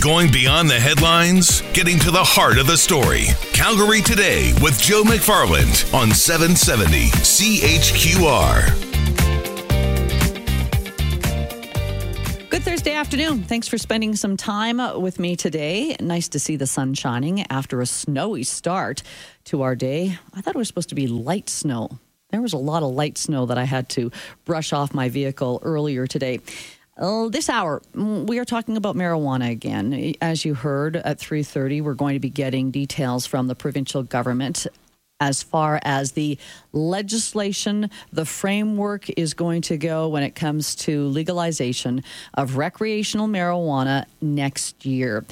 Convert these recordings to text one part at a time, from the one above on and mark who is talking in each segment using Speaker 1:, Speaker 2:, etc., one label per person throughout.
Speaker 1: Going beyond the headlines, getting to the heart of the story. Calgary Today with Joe McFarland on 770 CHQR.
Speaker 2: Good Thursday afternoon. Thanks for spending some time with me today. Nice to see the sun shining after a snowy start to our day. I thought it was supposed to be light snow. There was a lot of light snow that I had to brush off my vehicle earlier today. This hour, we are talking about marijuana again. As you heard at 3:30, we're going to be getting details from the provincial government as far as the legislation, the framework is going to go when it comes to legalization of recreational marijuana next year.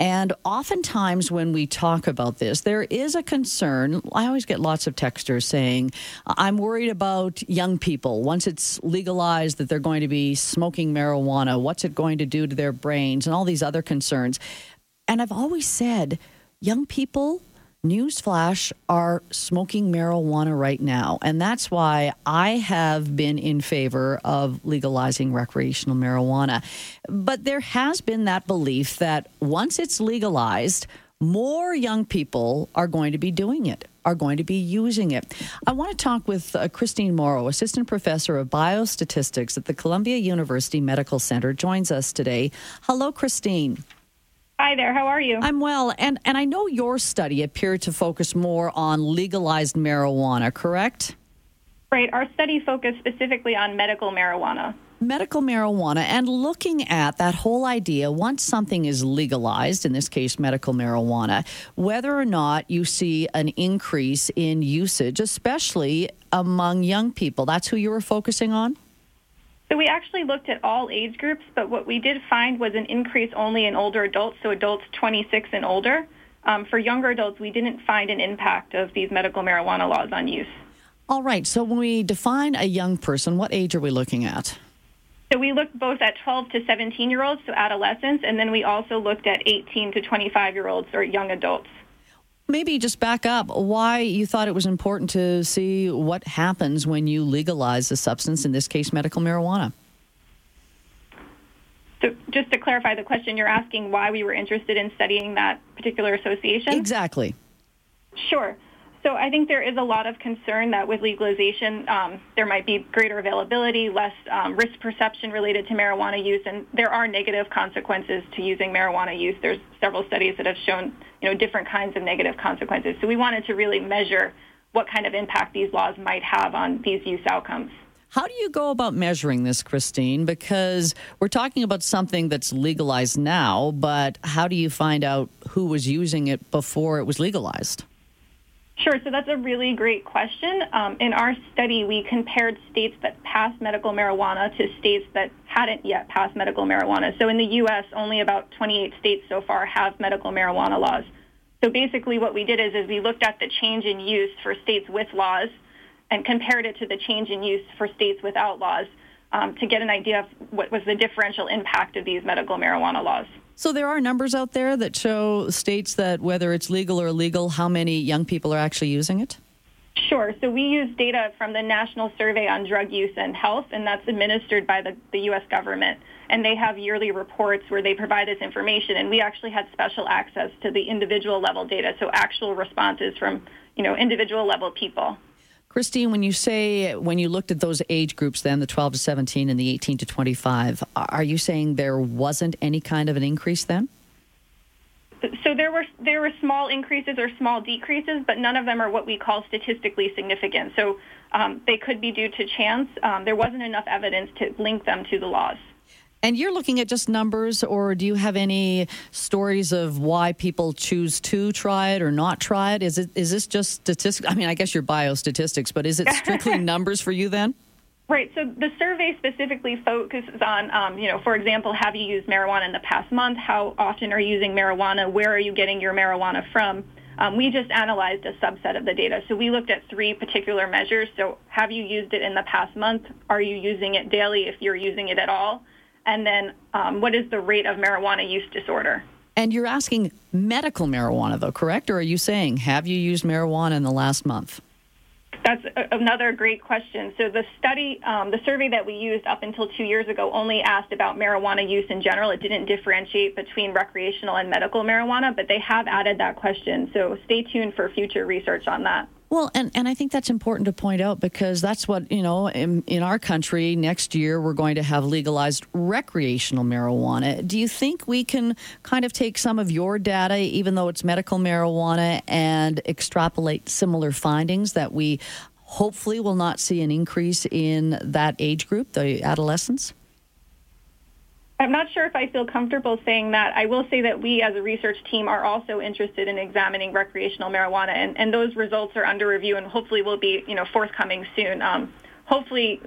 Speaker 2: And oftentimes, when we talk about this, there is a concern. I always get lots of texters saying, I'm worried about young people. Once it's legalized, that they're going to be smoking marijuana. What's it going to do to their brains? And all these other concerns. And I've always said, young people Newsflash are smoking marijuana right now. And that's why I have been in favor of legalizing recreational marijuana. But there has been that belief that once it's legalized, more young people are going to be doing it, are going to be using it. I want to talk with uh, Christine Mauro, Assistant Professor of Biostatistics at the Columbia University Medical Center, joins us today. Hello, Christine.
Speaker 3: Hi there. How are you?
Speaker 2: I'm well, and and I know your study appeared to focus more on legalized marijuana, correct?
Speaker 3: Right. Our study focused specifically on medical marijuana.
Speaker 2: Medical marijuana, and looking at that whole idea once something is legalized, in this case, medical marijuana, whether or not you see an increase in usage, especially among young people. That's who you were focusing on?
Speaker 3: So we actually looked at all age groups, but what we did find was an increase only in older adults, so adults 26 and older. Um, for younger adults, we didn't find an impact of these medical marijuana laws on use.
Speaker 2: All right. So when we define a young person, what age are we looking at?
Speaker 3: So we looked both at 12 to 17 year olds, so adolescents, and then we also looked at 18 to 25 year olds or young adults.
Speaker 2: Maybe just back up why you thought it was important to see what happens when you legalize a substance, in this case, medical marijuana.
Speaker 3: So, just to clarify the question, you're asking why we were interested in studying that particular association?
Speaker 2: Exactly.
Speaker 3: Sure. So I think there is a lot of concern that with legalization, um, there might be greater availability, less um, risk perception related to marijuana use, and there are negative consequences to using marijuana use. There's several studies that have shown, you know, different kinds of negative consequences. So we wanted to really measure what kind of impact these laws might have on these use outcomes.
Speaker 2: How do you go about measuring this, Christine? Because we're talking about something that's legalized now, but how do you find out who was using it before it was legalized?
Speaker 3: Sure. So that's a really great question. Um, in our study, we compared states that passed medical marijuana to states that hadn't yet passed medical marijuana. So in the U.S., only about 28 states so far have medical marijuana laws. So basically what we did is, is we looked at the change in use for states with laws and compared it to the change in use for states without laws um, to get an idea of what was the differential impact of these medical marijuana laws.
Speaker 2: So there are numbers out there that show states that whether it's legal or illegal, how many young people are actually using it?
Speaker 3: Sure. So we use data from the National Survey on Drug Use and Health, and that's administered by the, the U.S. government. And they have yearly reports where they provide this information, and we actually had special access to the individual level data, so actual responses from you know individual level people.
Speaker 2: Christine, when you say when you looked at those age groups, then the 12 to 17 and the 18 to 25, are you saying there wasn't any kind of an increase then?
Speaker 3: So there were there were small increases or small decreases, but none of them are what we call statistically significant. So um, they could be due to chance. Um, there wasn't enough evidence to link them to the laws.
Speaker 2: And you're looking at just numbers, or do you have any stories of why people choose to try it or not try it? Is it is this just statistics? I mean, I guess you're biostatistics, but is it strictly numbers for you then?
Speaker 3: Right. So the survey specifically focuses on, um, you know, for example, have you used marijuana in the past month? How often are you using marijuana? Where are you getting your marijuana from? Um, we just analyzed a subset of the data. So we looked at three particular measures. So have you used it in the past month? Are you using it daily if you're using it at all? And then um, what is the rate of marijuana use disorder.
Speaker 2: And you're asking medical marijuana, though, correct? Or are you saying, have you used marijuana in the last month?
Speaker 3: That's a, another great question. So the study, um, the survey that we used up until two years ago only asked about marijuana use in general. It didn't differentiate between recreational and medical marijuana, but they have added that question. So stay tuned for future research on that.
Speaker 2: Well, and, and I think that's important to point out because that's what, you know, in, in our country next year, we're going to have legalized recreational marijuana. Do you think we can kind of take some of your data, even though it's medical marijuana, and extrapolate similar findings that we hopefully will not see an increase in that age group, the adolescents?
Speaker 3: I'm not sure if I feel comfortable saying that. I will say that we as a research team are also interested in examining recreational marijuana, and, and those results are under review and hopefully will be, you know, forthcoming soon. Um, hopefully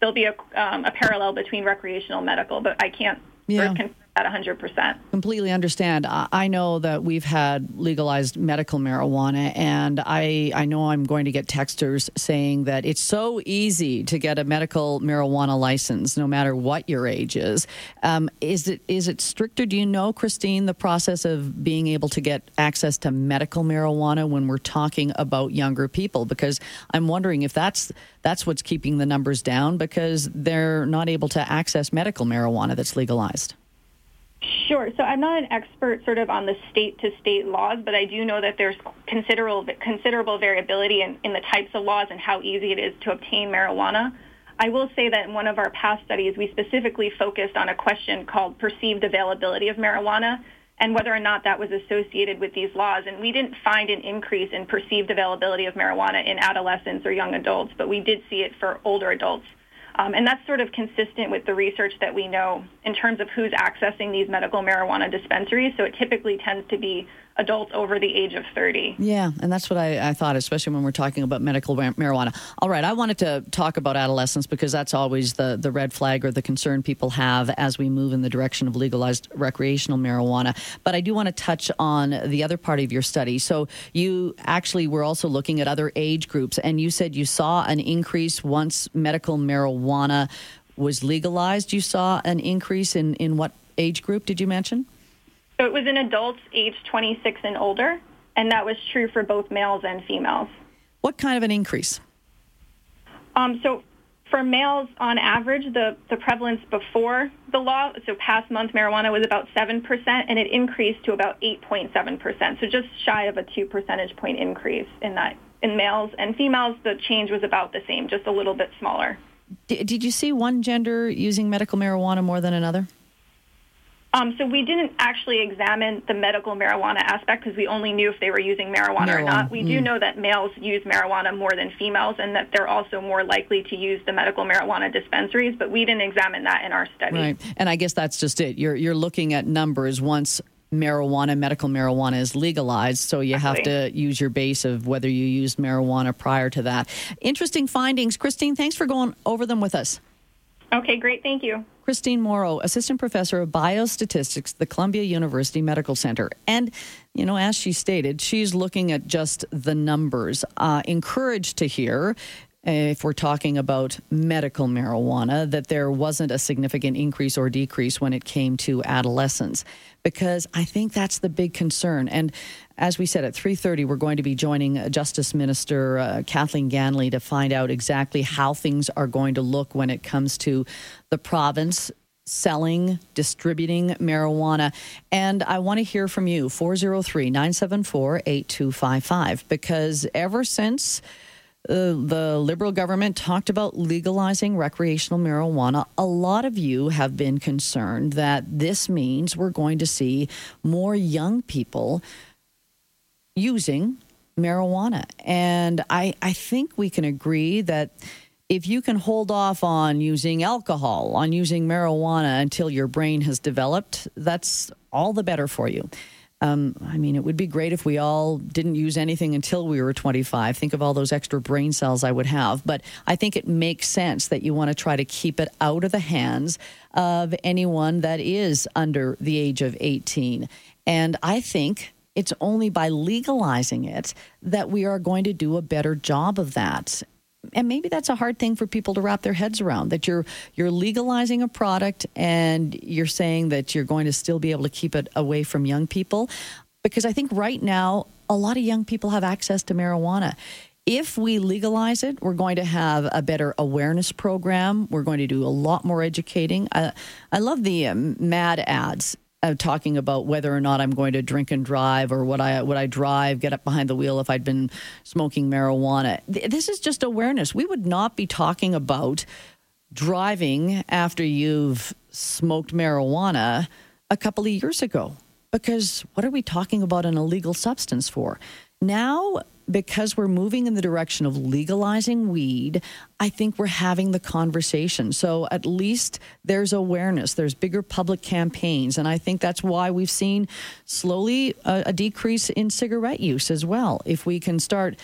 Speaker 3: there'll be a, um, a parallel between recreational and medical, but I can't yeah at 100%.
Speaker 2: Completely understand. I know that we've had legalized medical marijuana, and I, I know I'm going to get texters saying that it's so easy to get a medical marijuana license, no matter what your age is. Um, is it is it stricter? Do you know, Christine, the process of being able to get access to medical marijuana when we're talking about younger people? Because I'm wondering if that's that's what's keeping the numbers down because they're not able to access medical marijuana that's legalized.
Speaker 3: Sure. So I'm not an expert sort of on the state to state laws, but I do know that there's considerable considerable variability in, in the types of laws and how easy it is to obtain marijuana. I will say that in one of our past studies, we specifically focused on a question called perceived availability of marijuana and whether or not that was associated with these laws. And we didn't find an increase in perceived availability of marijuana in adolescents or young adults, but we did see it for older adults. Um, and that's sort of consistent with the research that we know in terms of who's accessing these medical marijuana dispensaries. So it typically tends to be adults over the age of 30.
Speaker 2: Yeah, and that's what I, I, thought, especially when we're talking about medical marijuana. All right, I wanted to talk about adolescents because that's always the, the red flag or the concern people have as we move in the direction of legalized recreational marijuana. But I do want to touch on the other part of your study. So you actually were also looking at other age groups, and you said you saw an increase once medical marijuana was legalized. You saw an increase in, in what age group did you mention?
Speaker 3: So it was in adults age 26 and older, and that was true for both males and females.
Speaker 2: What kind of an increase?
Speaker 3: Um, so for males, on average, the, the prevalence before the law, so past month marijuana was about 7%, and it increased to about 8.7%, so just shy of a 2 percentage point increase in that. In males and females, the change was about the same, just a little bit smaller.
Speaker 2: did you see one gender using medical marijuana more than another?
Speaker 3: Um, so we didn't actually examine the medical marijuana aspect because we only knew if they were using marijuana, marijuana. or not. We mm. do know that males use marijuana more than females and that they're also more likely to use the medical marijuana dispensaries, but we didn't examine that in our study.
Speaker 2: Right. And I guess that's just it. You're, you're looking at numbers once marijuana, medical marijuana is legalized. So you have to use your base of whether you used marijuana prior to that. Interesting findings. Christine, thanks for going over them with us.
Speaker 3: Okay, great. Thank you.
Speaker 2: Christine Mauro, Assistant Professor of Biostatistics at the Columbia University Medical Center. And, you know, as she stated, she's looking at just the numbers. Uh, encouraged to hear if we're talking about medical marijuana, that there wasn't a significant increase or decrease when it came to adolescents, because I think that's the big concern. And as we said at 3:30, we're going to be joining Justice Minister uh, Kathleen Ganley to find out exactly how things are going to look when it comes to the province selling, distributing marijuana. And I want to hear from you, 403 974 8255, because ever since uh, the Liberal government talked about legalizing recreational marijuana. A lot of you have been concerned that this means we're going to see more young people using marijuana. And I, I think we can agree that if you can hold off on using alcohol, on using marijuana until your brain has developed, that's all the better for you. Um, I mean, it would be great if we all didn't use anything until we were 25. Think of all those extra brain cells I would have. But I think it makes sense that you want to try to keep it out of the hands of anyone that is under the age of 18. And I think it's only by legalizing it that we are going to do a better job of that and maybe that's a hard thing for people to wrap their heads around that you're you're legalizing a product and you're saying that you're going to still be able to keep it away from young people because I think right now a lot of young people have access to marijuana. if we legalize it, we're going to have a better awareness program. We're going to do a lot more educating. I, love the um, MADD ads uh, talking about whether or not I'm going to drink and drive or what I would I drive, get up behind the wheel if I'd been smoking marijuana. This is just awareness. We would not be talking about driving after you've smoked marijuana a couple of years ago because what are we talking about an illegal substance for? Now because we're moving in the direction of legalizing weed, I think we're having the conversation. So at least there's awareness, there's bigger public campaigns. And I think that's why we've seen slowly a, a decrease in cigarette use as well. If we can start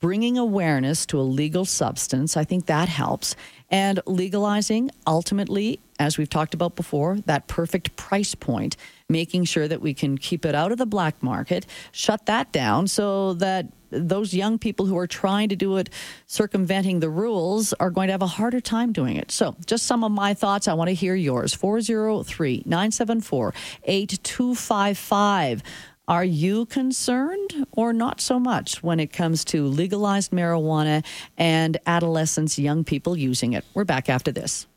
Speaker 2: bringing awareness to a legal substance, I think that helps. And legalizing, ultimately, as we've talked about before, that perfect price point, making sure that we can keep it out of the black market, shut that down so that those young people who are trying to do it circumventing the rules are going to have a harder time doing it. So, just some of my thoughts. I want to hear yours. 403 974 8255. Are you concerned or not so much when it comes to legalized marijuana and adolescents, young people using it? We're back after this.